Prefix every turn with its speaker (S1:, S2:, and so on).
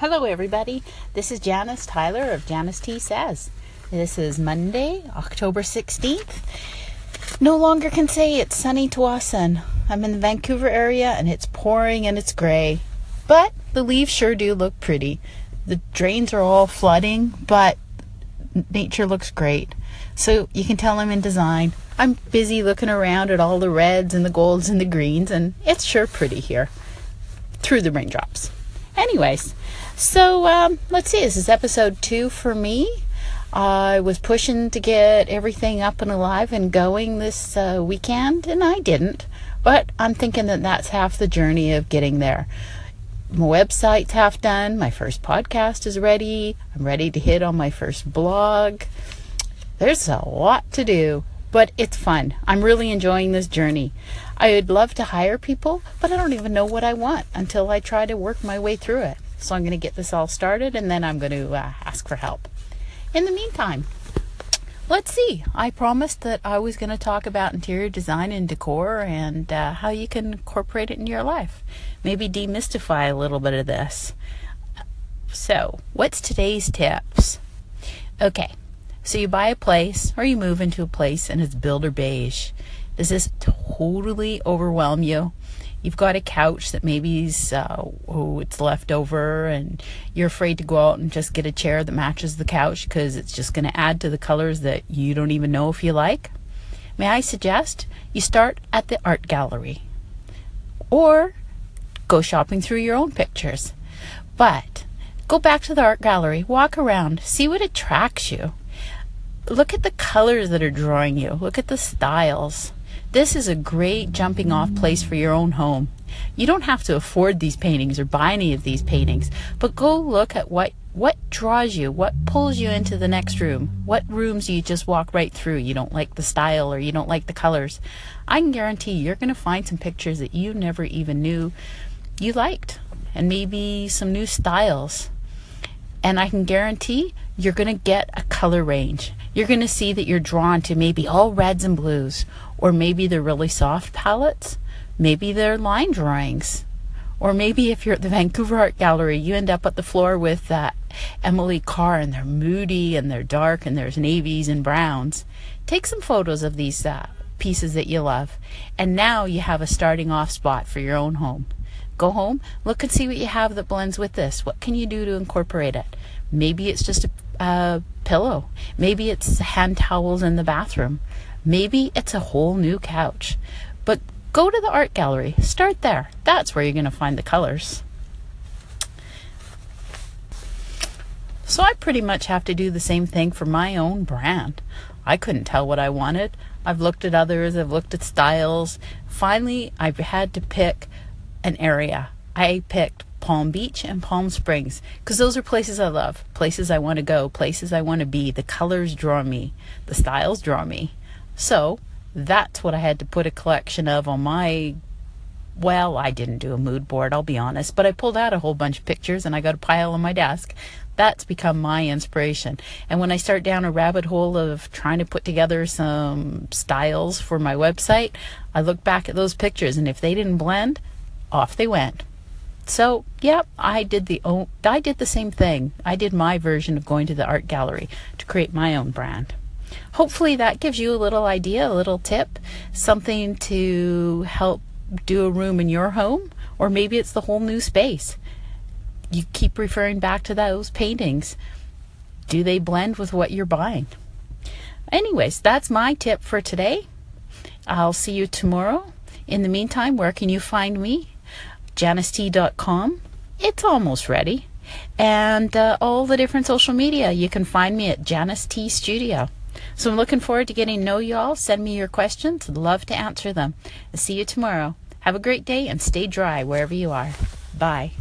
S1: Hello, everybody. This is Janice Tyler of Janice T Says. This is Monday, October 16th. No longer can say it's sunny to Tsawwassen. I'm in the Vancouver area and it's pouring and it's gray. But the leaves sure do look pretty. The drains are all flooding, but nature looks great. So you can tell I'm in design. I'm busy looking around at all the reds and the golds and the greens, and it's sure pretty here through the raindrops. Anyways, so um, let's see, this is episode two for me. I was pushing to get everything up and alive and going this uh, weekend, and I didn't. But I'm thinking that that's half the journey of getting there. My website's half done. My first podcast is ready. I'm ready to hit on my first blog. There's a lot to do, but it's fun. I'm really enjoying this journey. I would love to hire people, but I don't even know what I want until I try to work my way through it. So I'm going to get this all started and then I'm going to uh, ask for help. In the meantime, let's see. I promised that I was going to talk about interior design and decor and uh, how you can incorporate it in your life. Maybe demystify a little bit of this. So, what's today's tips? Okay, so you buy a place or you move into a place and it's builder beige. Does this totally overwhelm you? you've got a couch that maybe's uh, oh it's left over and you're afraid to go out and just get a chair that matches the couch because it's just going to add to the colors that you don't even know if you like may i suggest you start at the art gallery or go shopping through your own pictures but go back to the art gallery walk around see what attracts you look at the colors that are drawing you look at the styles this is a great jumping off place for your own home. You don't have to afford these paintings or buy any of these paintings, but go look at what what draws you, what pulls you into the next room, what rooms you just walk right through. You don't like the style or you don't like the colors. I can guarantee you're going to find some pictures that you never even knew you liked, and maybe some new styles. And I can guarantee you're going to get a color range. You're going to see that you're drawn to maybe all reds and blues, or maybe they're really soft palettes. Maybe they're line drawings. Or maybe if you're at the Vancouver Art Gallery, you end up at the floor with uh, Emily Carr and they're moody and they're dark and there's navies and browns. Take some photos of these uh, pieces that you love. And now you have a starting off spot for your own home. Go home, look and see what you have that blends with this. What can you do to incorporate it? Maybe it's just a, a pillow. Maybe it's hand towels in the bathroom. Maybe it's a whole new couch. But go to the art gallery. Start there. That's where you're going to find the colors. So I pretty much have to do the same thing for my own brand. I couldn't tell what I wanted. I've looked at others, I've looked at styles. Finally, I've had to pick an area. I picked Palm Beach and Palm Springs because those are places I love, places I want to go, places I want to be. The colors draw me, the styles draw me. So that's what I had to put a collection of on my. Well, I didn't do a mood board, I'll be honest, but I pulled out a whole bunch of pictures and I got a pile on my desk. That's become my inspiration. And when I start down a rabbit hole of trying to put together some styles for my website, I look back at those pictures and if they didn't blend, off they went. So, yeah, I did the I did the same thing. I did my version of going to the art gallery to create my own brand hopefully that gives you a little idea, a little tip, something to help do a room in your home, or maybe it's the whole new space. You keep referring back to those paintings. Do they blend with what you're buying? Anyways, that's my tip for today. I'll see you tomorrow. In the meantime, where can you find me? JaniceT.com. It's almost ready. And uh, all the different social media. You can find me at Janice T Studio. So I'm looking forward to getting to know you all. Send me your questions. I'd love to answer them. I'll see you tomorrow. Have a great day and stay dry wherever you are. Bye.